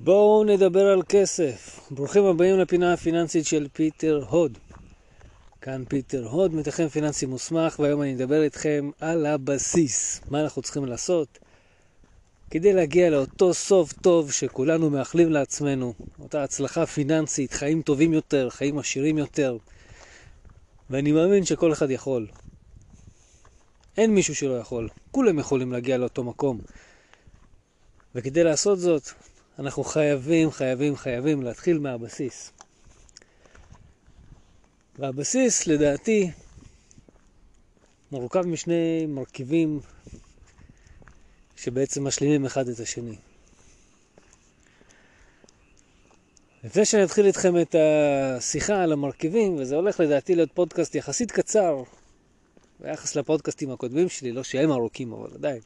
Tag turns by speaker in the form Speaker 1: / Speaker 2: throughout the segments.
Speaker 1: בואו נדבר על כסף. ברוכים הבאים לפינה הפיננסית של פיטר הוד. כאן פיטר הוד, מתכנן פיננסי מוסמך, והיום אני אדבר איתכם על הבסיס. מה אנחנו צריכים לעשות כדי להגיע לאותו סוף טוב שכולנו מאחלים לעצמנו, אותה הצלחה פיננסית, חיים טובים יותר, חיים עשירים יותר. ואני מאמין שכל אחד יכול. אין מישהו שלא יכול. כולם יכולים להגיע לאותו מקום. וכדי לעשות זאת, אנחנו חייבים, חייבים, חייבים להתחיל מהבסיס. והבסיס, לדעתי, מורכב משני מרכיבים שבעצם משלימים אחד את השני. לפני שאני אתחיל איתכם את השיחה על המרכיבים, וזה הולך לדעתי להיות פודקאסט יחסית קצר, ביחס לפודקאסטים הקודמים שלי, לא שהם ארוכים, אבל עדיין.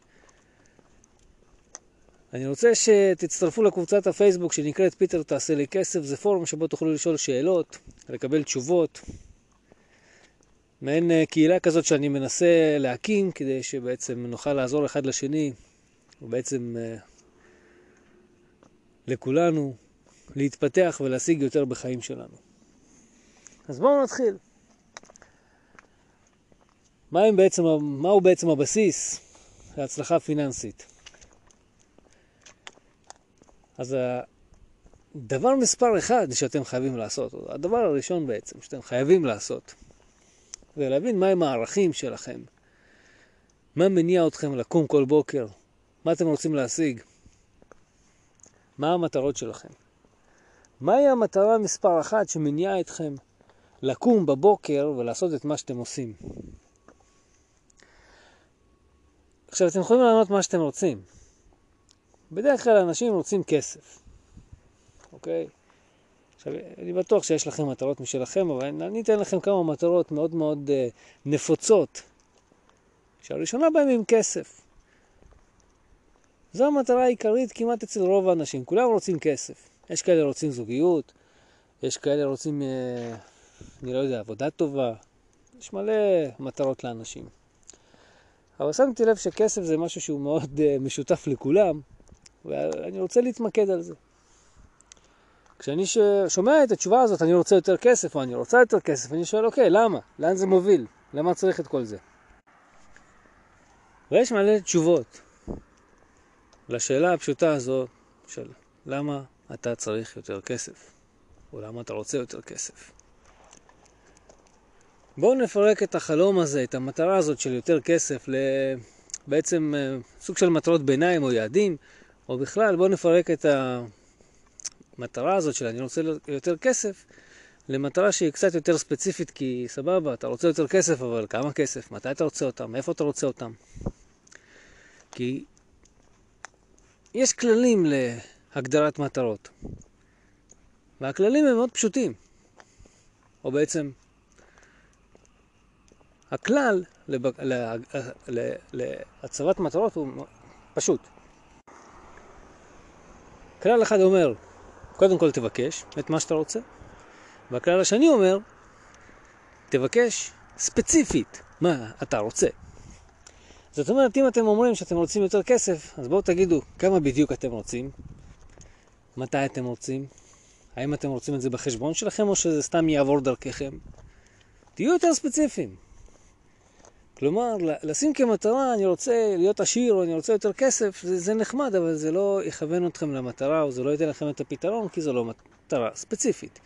Speaker 1: אני רוצה שתצטרפו לקבוצת הפייסבוק שנקראת פיטר תעשה לי כסף, זה פורום שבו תוכלו לשאול שאלות, לקבל תשובות. מעין אה, קהילה כזאת שאני מנסה להקים כדי שבעצם נוכל לעזור אחד לשני, ובעצם אה, לכולנו להתפתח ולהשיג יותר בחיים שלנו. אז בואו נתחיל. מה בעצם, מהו בעצם הבסיס להצלחה פיננסית? אז הדבר מספר אחד שאתם חייבים לעשות, הדבר הראשון בעצם שאתם חייבים לעשות, זה להבין מהם הערכים שלכם. מה מניע אתכם לקום כל בוקר? מה אתם רוצים להשיג? מה המטרות שלכם? מהי המטרה מספר אחת שמניעה אתכם לקום בבוקר ולעשות את מה שאתם עושים? עכשיו, אתם יכולים לענות מה שאתם רוצים. בדרך כלל אנשים רוצים כסף, אוקיי? עכשיו, אני בטוח שיש לכם מטרות משלכם, אבל אני אתן לכם כמה מטרות מאוד מאוד uh, נפוצות, שהראשונה בהן עם כסף. זו המטרה העיקרית כמעט אצל רוב האנשים, כולם רוצים כסף. יש כאלה רוצים זוגיות, יש כאלה רוצים, uh, אני לא יודע, עבודה טובה, יש מלא מטרות לאנשים. אבל שמתי לב שכסף זה משהו שהוא מאוד uh, משותף לכולם, ואני רוצה להתמקד על זה. כשאני שומע את התשובה הזאת, אני רוצה יותר כסף או אני רוצה יותר כסף, אני שואל, אוקיי, למה? לאן זה מוביל? למה צריך את כל זה? ויש מלא תשובות לשאלה הפשוטה הזאת של למה אתה צריך יותר כסף, או למה אתה רוצה יותר כסף. בואו נפרק את החלום הזה, את המטרה הזאת של יותר כסף, לבעצם אה, סוג של מטרות ביניים או יעדים, או בכלל, בואו נפרק את המטרה הזאת של אני רוצה יותר כסף, למטרה שהיא קצת יותר ספציפית, כי סבבה, אתה רוצה יותר כסף, אבל כמה כסף? מתי אתה רוצה אותם? איפה אתה רוצה אותם? כי יש כללים להגדרת מטרות, והכללים הם מאוד פשוטים, או בעצם הכלל להצבת מטרות הוא פשוט. כלל אחד אומר, קודם כל תבקש את מה שאתה רוצה, והכלל השני אומר, תבקש ספציפית מה אתה רוצה. זאת אומרת, אם אתם אומרים שאתם רוצים יותר כסף, אז בואו תגידו כמה בדיוק אתם רוצים, מתי אתם רוצים, האם אתם רוצים את זה בחשבון שלכם או שזה סתם יעבור דרככם. תהיו יותר ספציפיים. כלומר, לשים כמטרה, אני רוצה להיות עשיר או אני רוצה יותר כסף, זה, זה נחמד, אבל זה לא יכוון אתכם למטרה או זה לא ייתן לכם את הפתרון, כי זו לא מטרה ספציפית.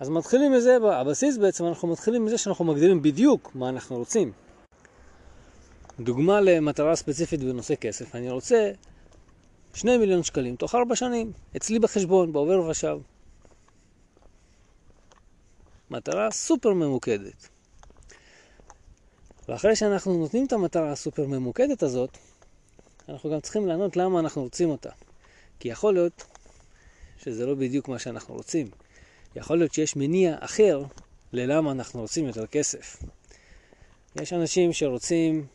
Speaker 1: אז מתחילים מזה, הבסיס בעצם, אנחנו מתחילים מזה שאנחנו מגדירים בדיוק מה אנחנו רוצים. דוגמה למטרה ספציפית בנושא כסף, אני רוצה 2 מיליון שקלים תוך 4 שנים, אצלי בחשבון, בעובר ושב. מטרה סופר ממוקדת. ואחרי שאנחנו נותנים את המטרה הסופר ממוקדת הזאת, אנחנו גם צריכים לענות למה אנחנו רוצים אותה. כי יכול להיות שזה לא בדיוק מה שאנחנו רוצים. יכול להיות שיש מניע אחר ללמה אנחנו רוצים יותר כסף. יש אנשים שרוצים,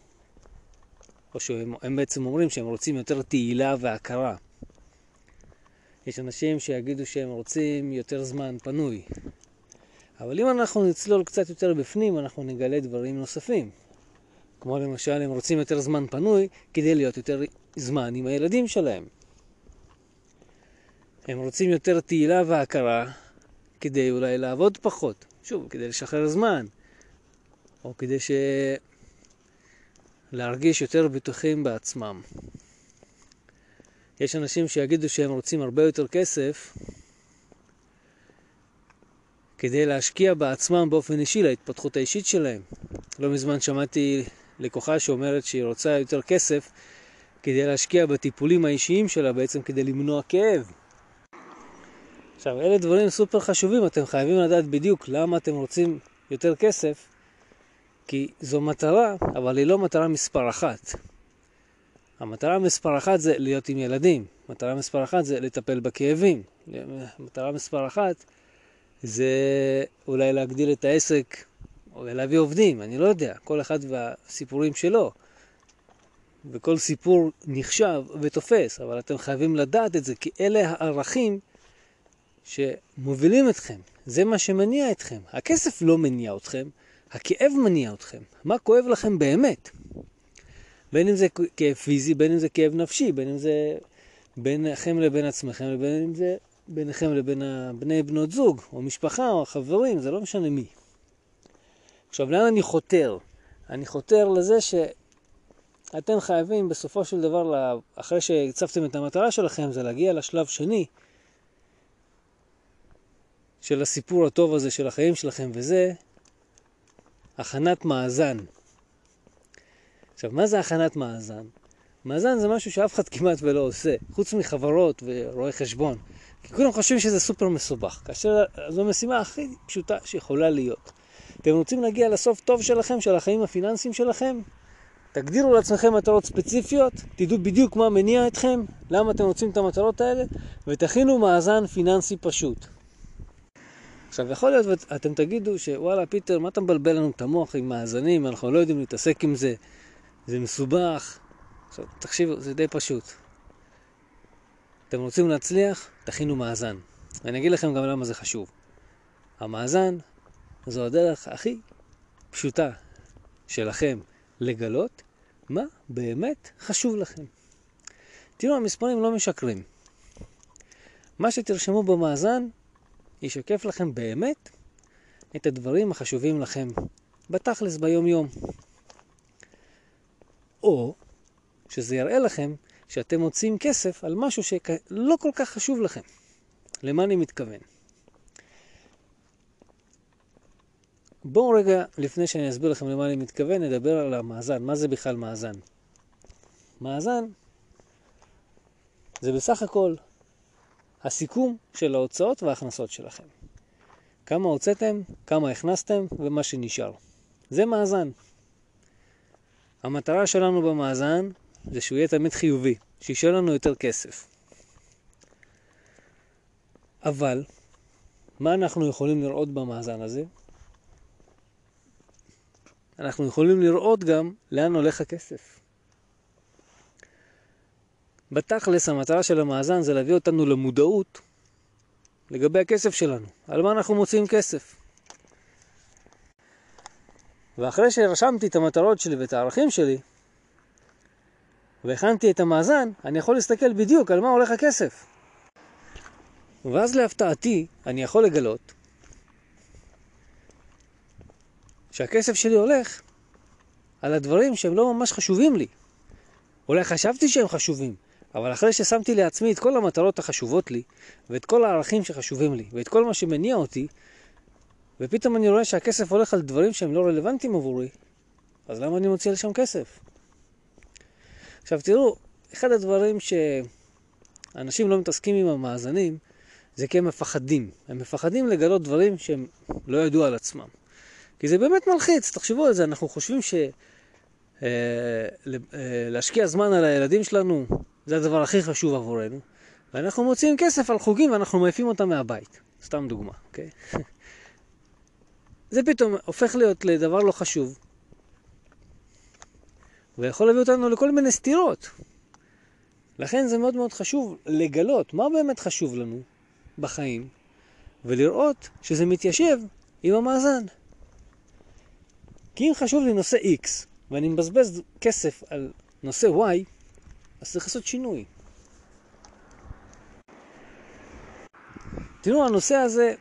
Speaker 1: או שהם בעצם אומרים שהם רוצים יותר תהילה והכרה. יש אנשים שיגידו שהם רוצים יותר זמן פנוי. אבל אם אנחנו נצלול קצת יותר בפנים, אנחנו נגלה דברים נוספים. כמו למשל, הם רוצים יותר זמן פנוי כדי להיות יותר זמן עם הילדים שלהם. הם רוצים יותר תהילה והכרה כדי אולי לעבוד פחות, שוב, כדי לשחרר זמן, או כדי ש... להרגיש יותר בטוחים בעצמם. יש אנשים שיגידו שהם רוצים הרבה יותר כסף כדי להשקיע בעצמם באופן אישי להתפתחות האישית שלהם. לא מזמן שמעתי לקוחה שאומרת שהיא רוצה יותר כסף כדי להשקיע בטיפולים האישיים שלה, בעצם כדי למנוע כאב. עכשיו, אלה דברים סופר חשובים, אתם חייבים לדעת בדיוק למה אתם רוצים יותר כסף, כי זו מטרה, אבל היא לא מטרה מספר אחת. המטרה מספר אחת זה להיות עם ילדים, מטרה מספר אחת זה לטפל בכאבים, מטרה מספר אחת זה אולי להגדיל את העסק או להביא עובדים, אני לא יודע, כל אחד והסיפורים שלו. וכל סיפור נחשב ותופס, אבל אתם חייבים לדעת את זה, כי אלה הערכים שמובילים אתכם, זה מה שמניע אתכם. הכסף לא מניע אתכם, הכאב מניע אתכם. מה כואב לכם באמת? בין אם זה כאב פיזי, בין אם זה כאב נפשי, בין אם זה ביניכם לבין עצמכם, ובין אם זה ביניכם לבין בני בנות זוג, או משפחה, או חברים, זה לא משנה מי. עכשיו, לאן אני חותר? אני חותר לזה שאתם חייבים בסופו של דבר, אחרי שהצבתם את המטרה שלכם, זה להגיע לשלב שני של הסיפור הטוב הזה של החיים שלכם, וזה הכנת מאזן. עכשיו, מה זה הכנת מאזן? מאזן זה משהו שאף אחד כמעט ולא עושה, חוץ מחברות ורואי חשבון. כי כולם חושבים שזה סופר מסובך, כאשר זו המשימה הכי פשוטה שיכולה להיות. אתם רוצים להגיע לסוף טוב שלכם, של החיים הפיננסיים שלכם? תגדירו לעצמכם מטרות ספציפיות, תדעו בדיוק מה מניע אתכם, למה אתם רוצים את המטרות האלה, ותכינו מאזן פיננסי פשוט. עכשיו, יכול להיות ואתם תגידו שוואלה, פיטר, מה אתה מבלבל לנו את המוח עם מאזנים, אנחנו לא יודעים להתעסק עם זה, זה מסובך. עכשיו, תקשיבו, זה די פשוט. אתם רוצים להצליח? תכינו מאזן. ואני אגיד לכם גם למה זה חשוב. המאזן זו הדרך הכי פשוטה שלכם לגלות מה באמת חשוב לכם. תראו, המספרים לא משקרים. מה שתרשמו במאזן ישקף לכם באמת את הדברים החשובים לכם בתכלס ביום-יום. או שזה יראה לכם שאתם מוצאים כסף על משהו שלא כל כך חשוב לכם. למה אני מתכוון? בואו רגע, לפני שאני אסביר לכם למה אני מתכוון, נדבר על המאזן. מה זה בכלל מאזן? מאזן זה בסך הכל הסיכום של ההוצאות וההכנסות שלכם. כמה הוצאתם, כמה הכנסתם ומה שנשאר. זה מאזן. המטרה שלנו במאזן זה שהוא יהיה תמיד חיובי, שישאר לנו יותר כסף. אבל, מה אנחנו יכולים לראות במאזן הזה? אנחנו יכולים לראות גם לאן הולך הכסף. בתכלס המטרה של המאזן זה להביא אותנו למודעות לגבי הכסף שלנו, על מה אנחנו מוצאים כסף. ואחרי שרשמתי את המטרות שלי ואת הערכים שלי, והכנתי את המאזן, אני יכול להסתכל בדיוק על מה הולך הכסף. ואז להפתעתי, אני יכול לגלות שהכסף שלי הולך על הדברים שהם לא ממש חשובים לי. אולי חשבתי שהם חשובים, אבל אחרי ששמתי לעצמי את כל המטרות החשובות לי, ואת כל הערכים שחשובים לי, ואת כל מה שמניע אותי, ופתאום אני רואה שהכסף הולך על דברים שהם לא רלוונטיים עבורי, אז למה אני מוציא לשם כסף? עכשיו תראו, אחד הדברים שאנשים לא מתעסקים עם המאזנים, זה כי הם מפחדים. הם מפחדים לגלות דברים שהם לא ידעו על עצמם. כי זה באמת מלחיץ, תחשבו על זה, אנחנו חושבים שלהשקיע אה, זמן על הילדים שלנו זה הדבר הכי חשוב עבורנו, ואנחנו מוציאים כסף על חוגים ואנחנו מעיפים אותם מהבית. סתם דוגמה, אוקיי? זה פתאום הופך להיות לדבר לא חשוב, ויכול להביא אותנו לכל מיני סתירות. לכן זה מאוד מאוד חשוב לגלות מה באמת חשוב לנו בחיים, ולראות שזה מתיישב עם המאזן. כי אם חשוב לי נושא X, ואני מבזבז כסף על נושא Y, אז צריך לעשות שינוי. תראו, הנושא הזה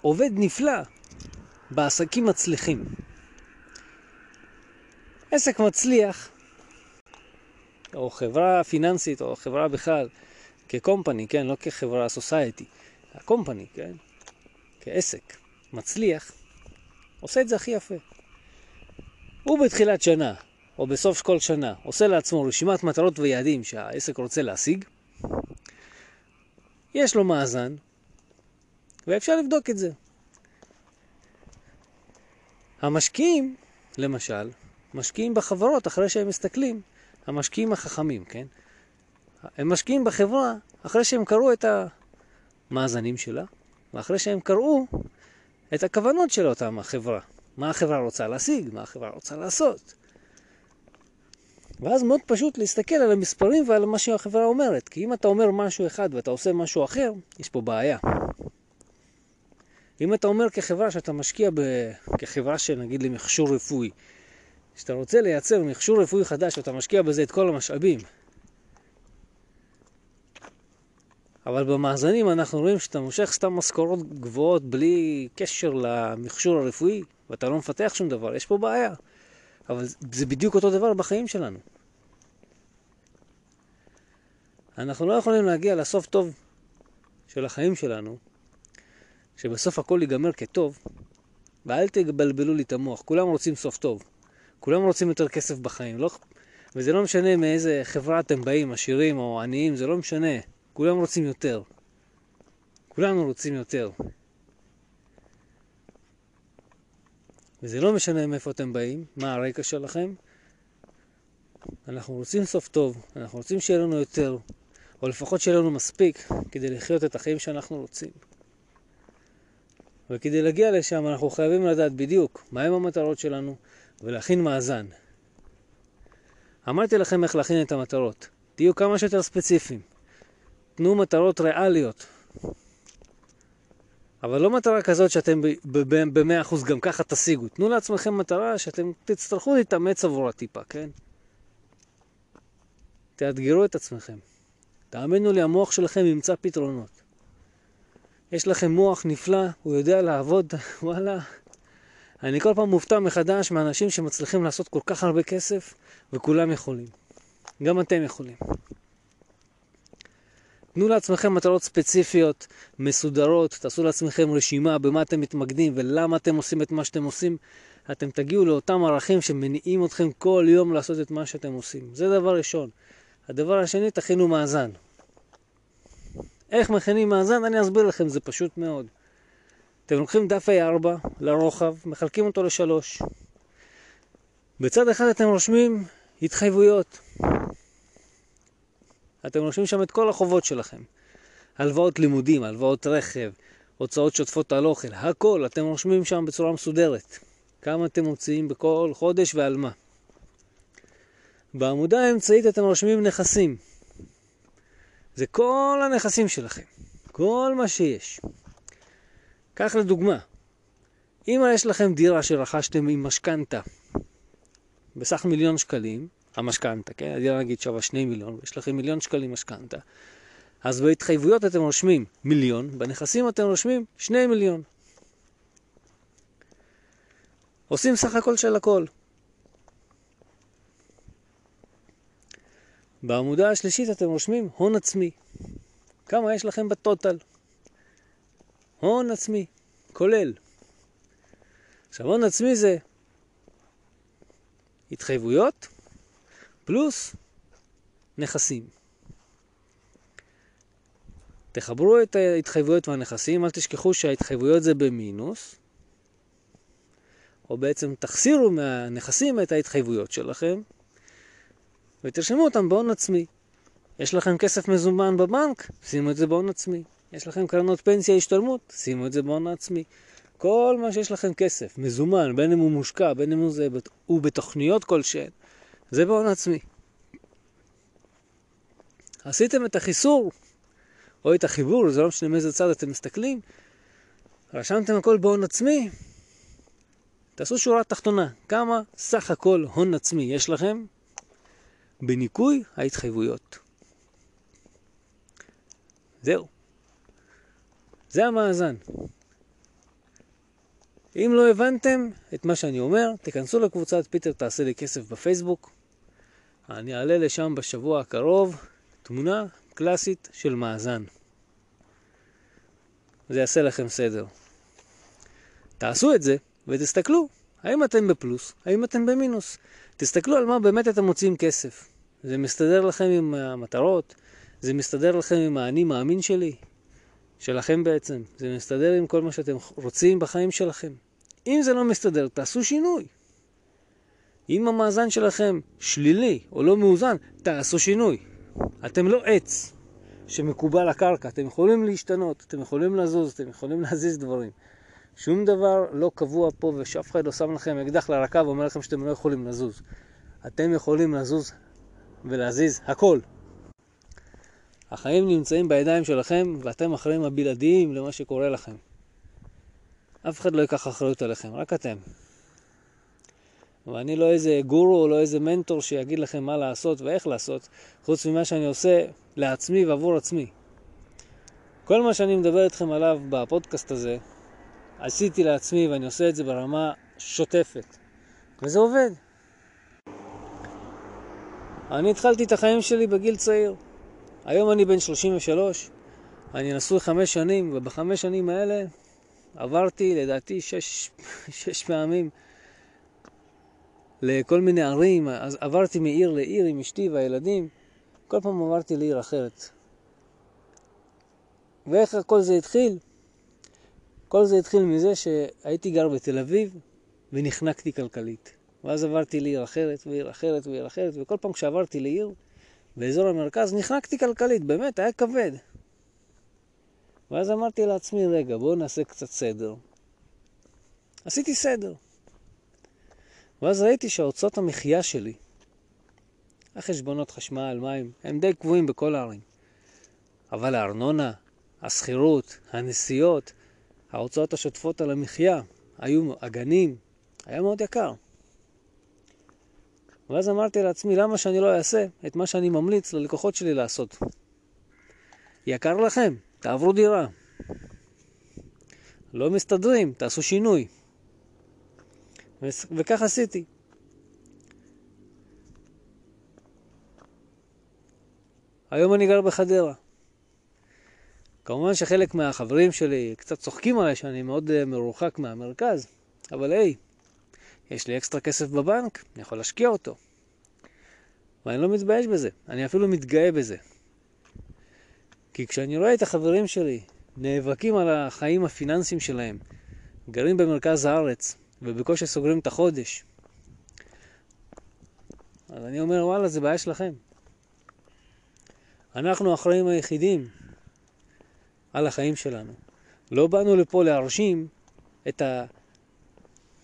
Speaker 1: עובד נפלא בעסקים מצליחים. עסק מצליח, או חברה פיננסית, או חברה בכלל, כקומפני, כן? לא כחברה סוסייטי, הקומפני, כן? כעסק מצליח, עושה את זה הכי יפה. הוא בתחילת שנה, או בסוף כל שנה, עושה לעצמו רשימת מטרות ויעדים שהעסק רוצה להשיג, יש לו מאזן, ואפשר לבדוק את זה. המשקיעים, למשל, משקיעים בחברות אחרי שהם מסתכלים, המשקיעים החכמים, כן? הם משקיעים בחברה אחרי שהם קראו את המאזנים שלה, ואחרי שהם קראו את הכוונות של אותם החברה. מה החברה רוצה להשיג, מה החברה רוצה לעשות. ואז מאוד פשוט להסתכל על המספרים ועל מה שהחברה אומרת, כי אם אתה אומר משהו אחד ואתה עושה משהו אחר, יש פה בעיה. אם אתה אומר כחברה שאתה משקיע ב... כחברה שנגיד למכשור רפואי, שאתה רוצה לייצר מכשור רפואי חדש ואתה משקיע בזה את כל המשאבים, אבל במאזנים אנחנו רואים שאתה מושך סתם משכורות גבוהות בלי קשר למכשור הרפואי, ואתה לא מפתח שום דבר, יש פה בעיה. אבל זה בדיוק אותו דבר בחיים שלנו. אנחנו לא יכולים להגיע לסוף טוב של החיים שלנו, שבסוף הכל ייגמר כטוב, ואל תבלבלו לי את המוח, כולם רוצים סוף טוב. כולם רוצים יותר כסף בחיים, לא... וזה לא משנה מאיזה חברה אתם באים, עשירים או עניים, זה לא משנה. כולם רוצים יותר. כולנו רוצים יותר. וזה לא משנה מאיפה אתם באים, מה הרקע שלכם. אנחנו רוצים סוף טוב, אנחנו רוצים שיהיה לנו יותר, או לפחות שיהיה לנו מספיק כדי לחיות את החיים שאנחנו רוצים. וכדי להגיע לשם אנחנו חייבים לדעת בדיוק מהם המטרות שלנו ולהכין מאזן. אמרתי לכם איך להכין את המטרות. תהיו כמה שיותר ספציפיים. תנו מטרות ריאליות. אבל לא מטרה כזאת שאתם ב-100% גם ככה תשיגו. תנו לעצמכם מטרה שאתם תצטרכו להתאמץ עבורה טיפה, כן? תאתגרו את עצמכם. תאמינו לי, המוח שלכם ימצא פתרונות. יש לכם מוח נפלא, הוא יודע לעבוד, וואלה. אני כל פעם מופתע מחדש מאנשים שמצליחים לעשות כל כך הרבה כסף, וכולם יכולים. גם אתם יכולים. תנו לעצמכם מטרות ספציפיות, מסודרות, תעשו לעצמכם רשימה במה אתם מתמקדים ולמה אתם עושים את מה שאתם עושים. אתם תגיעו לאותם ערכים שמניעים אתכם כל יום לעשות את מה שאתם עושים. זה דבר ראשון. הדבר השני, תכינו מאזן. איך מכינים מאזן? אני אסביר לכם, זה פשוט מאוד. אתם לוקחים דף A4 לרוחב, מחלקים אותו לשלוש. בצד אחד אתם רושמים התחייבויות. אתם רושמים שם את כל החובות שלכם. הלוואות לימודים, הלוואות רכב, הוצאות שוטפות על אוכל, הכל אתם רושמים שם בצורה מסודרת. כמה אתם מוציאים בכל חודש ועל מה. בעמודה האמצעית אתם רושמים נכסים. זה כל הנכסים שלכם, כל מה שיש. קח לדוגמה, אם יש לכם דירה שרכשתם עם משכנתה בסך מיליון שקלים, המשכנתה, כן? הדירה נגיד שווה שני מיליון, ויש לכם מיליון שקלים משכנתה, אז בהתחייבויות אתם רושמים מיליון, בנכסים אתם רושמים שני מיליון. עושים סך הכל של הכל. בעמודה השלישית אתם רושמים הון עצמי. כמה יש לכם בטוטל? הון עצמי, כולל. עכשיו הון עצמי זה התחייבויות פלוס נכסים. תחברו את ההתחייבויות והנכסים, אל תשכחו שההתחייבויות זה במינוס, או בעצם תחסירו מהנכסים את ההתחייבויות שלכם, ותרשמו אותם בהון עצמי. יש לכם כסף מזומן בבנק, שימו את זה בהון עצמי. יש לכם קרנות פנסיה השתלמות, שימו את זה בהון עצמי. כל מה שיש לכם כסף, מזומן, בין אם הוא מושקע, בין אם הוא, זה, הוא בתוכניות כלשהן, זה בהון עצמי. עשיתם את החיסור, או את החיבור, זה לא משנה מאיזה צד אתם מסתכלים, רשמתם הכל בהון עצמי, תעשו שורה תחתונה, כמה סך הכל הון עצמי יש לכם בניכוי ההתחייבויות. זהו. זה המאזן. אם לא הבנתם את מה שאני אומר, תיכנסו לקבוצת פיטר תעשה לי כסף בפייסבוק. אני אעלה לשם בשבוע הקרוב תמונה קלאסית של מאזן. זה יעשה לכם סדר. תעשו את זה ותסתכלו, האם אתם בפלוס, האם אתם במינוס. תסתכלו על מה באמת אתם מוצאים כסף. זה מסתדר לכם עם המטרות, זה מסתדר לכם עם האני מאמין שלי, שלכם בעצם, זה מסתדר עם כל מה שאתם רוצים בחיים שלכם. אם זה לא מסתדר, תעשו שינוי. אם המאזן שלכם שלילי או לא מאוזן, תעשו שינוי. אתם לא עץ שמקובל לקרקע, אתם יכולים להשתנות, אתם יכולים לזוז, אתם יכולים להזיז דברים. שום דבר לא קבוע פה ושאף אחד לא שם לכם אקדח לרקה ואומר לכם שאתם לא יכולים לזוז. אתם יכולים לזוז ולהזיז הכל. החיים נמצאים בידיים שלכם ואתם אחראים הבלעדיים למה שקורה לכם. אף אחד לא ייקח אחריות עליכם, רק אתם. ואני לא איזה גורו או לא איזה מנטור שיגיד לכם מה לעשות ואיך לעשות, חוץ ממה שאני עושה לעצמי ועבור עצמי. כל מה שאני מדבר איתכם עליו בפודקאסט הזה, עשיתי לעצמי ואני עושה את זה ברמה שוטפת. וזה עובד. אני התחלתי את החיים שלי בגיל צעיר. היום אני בן 33, אני נשוי חמש שנים, ובחמש שנים האלה עברתי לדעתי שש, שש פעמים לכל מיני ערים, אז עברתי מעיר לעיר עם אשתי והילדים, כל פעם עברתי לעיר אחרת. ואיך כל זה התחיל? כל זה התחיל מזה שהייתי גר בתל אביב ונחנקתי כלכלית. ואז עברתי לעיר אחרת ועיר אחרת ועיר אחרת, וכל פעם כשעברתי לעיר, באזור המרכז, נחנקתי כלכלית, באמת, היה כבד. ואז אמרתי לעצמי, רגע, בואו נעשה קצת סדר. עשיתי סדר. ואז ראיתי שהוצאות המחיה שלי, החשבונות חשמל, מים, הם די קבועים בכל הערים. אבל הארנונה, השכירות, הנסיעות, ההוצאות השוטפות על המחיה, היו הגנים, היה מאוד יקר. ואז אמרתי לעצמי, למה שאני לא אעשה את מה שאני ממליץ ללקוחות שלי לעשות? יקר לכם, תעברו דירה. לא מסתדרים, תעשו שינוי. וכך עשיתי. היום אני גר בחדרה. כמובן שחלק מהחברים שלי קצת צוחקים עליי שאני מאוד אה, מרוחק מהמרכז, אבל היי, יש לי אקסטרה כסף בבנק, אני יכול להשקיע אותו. ואני לא מתבייש בזה, אני אפילו מתגאה בזה. כי כשאני רואה את החברים שלי נאבקים על החיים הפיננסיים שלהם, גרים במרכז הארץ ובקושי סוגרים את החודש, אז אני אומר, וואלה, זה בעיה שלכם. אנחנו האחראים היחידים על החיים שלנו. לא באנו לפה להרשים את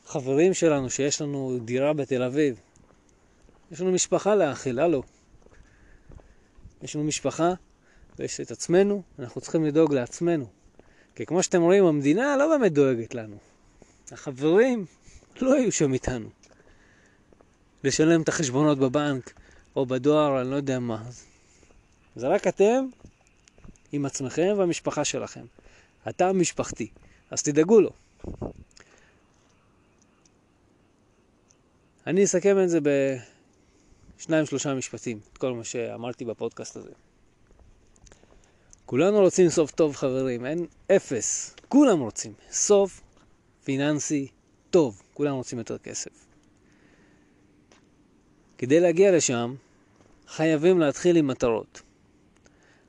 Speaker 1: החברים שלנו שיש לנו דירה בתל אביב. יש לנו משפחה להאכיל, הלו. יש לנו משפחה ויש את עצמנו, אנחנו צריכים לדאוג לעצמנו. כי כמו שאתם רואים, המדינה לא באמת דואגת לנו. החברים לא יהיו שם איתנו. לשלם את החשבונות בבנק או בדואר, אני לא יודע מה. זה רק אתם עם עצמכם והמשפחה שלכם. אתה משפחתי, אז תדאגו לו. אני אסכם את זה בשניים שלושה משפטים, את כל מה שאמרתי בפודקאסט הזה. כולנו רוצים סוף טוב חברים, אין אפס, כולם רוצים סוף פיננסי טוב, כולם רוצים יותר כסף. כדי להגיע לשם, חייבים להתחיל עם מטרות.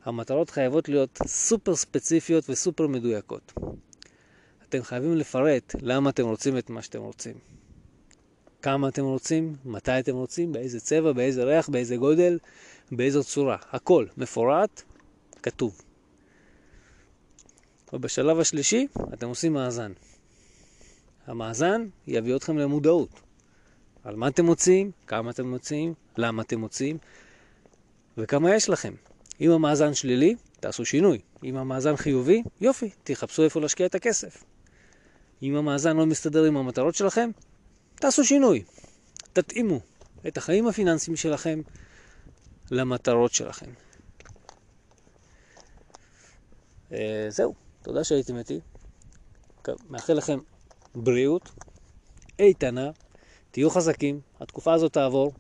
Speaker 1: המטרות חייבות להיות סופר ספציפיות וסופר מדויקות. אתם חייבים לפרט למה אתם רוצים את מה שאתם רוצים. כמה אתם רוצים, מתי אתם רוצים, באיזה צבע, באיזה ריח, באיזה גודל, באיזו צורה. הכל מפורט, כתוב. ובשלב השלישי אתם עושים מאזן. המאזן יביא אתכם למודעות. על מה אתם מוציאים, כמה אתם מוציאים, למה אתם מוציאים וכמה יש לכם. אם המאזן שלילי, תעשו שינוי. אם המאזן חיובי, יופי, תחפשו איפה להשקיע את הכסף. אם המאזן לא מסתדר עם המטרות שלכם, תעשו שינוי. תתאימו את החיים הפיננסיים שלכם למטרות שלכם. אה, זהו. תודה שהייתם איתי. מאחל לכם בריאות איתנה, תהיו חזקים, התקופה הזאת תעבור.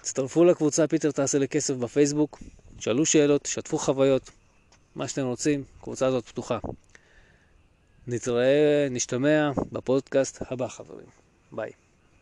Speaker 1: תצטרפו לקבוצה פיטר תעשה לכסף בפייסבוק, שאלו שאלות, שתפו חוויות, מה שאתם רוצים, הקבוצה הזאת פתוחה. נתראה, נשתמע בפודקאסט הבא חברים. ביי.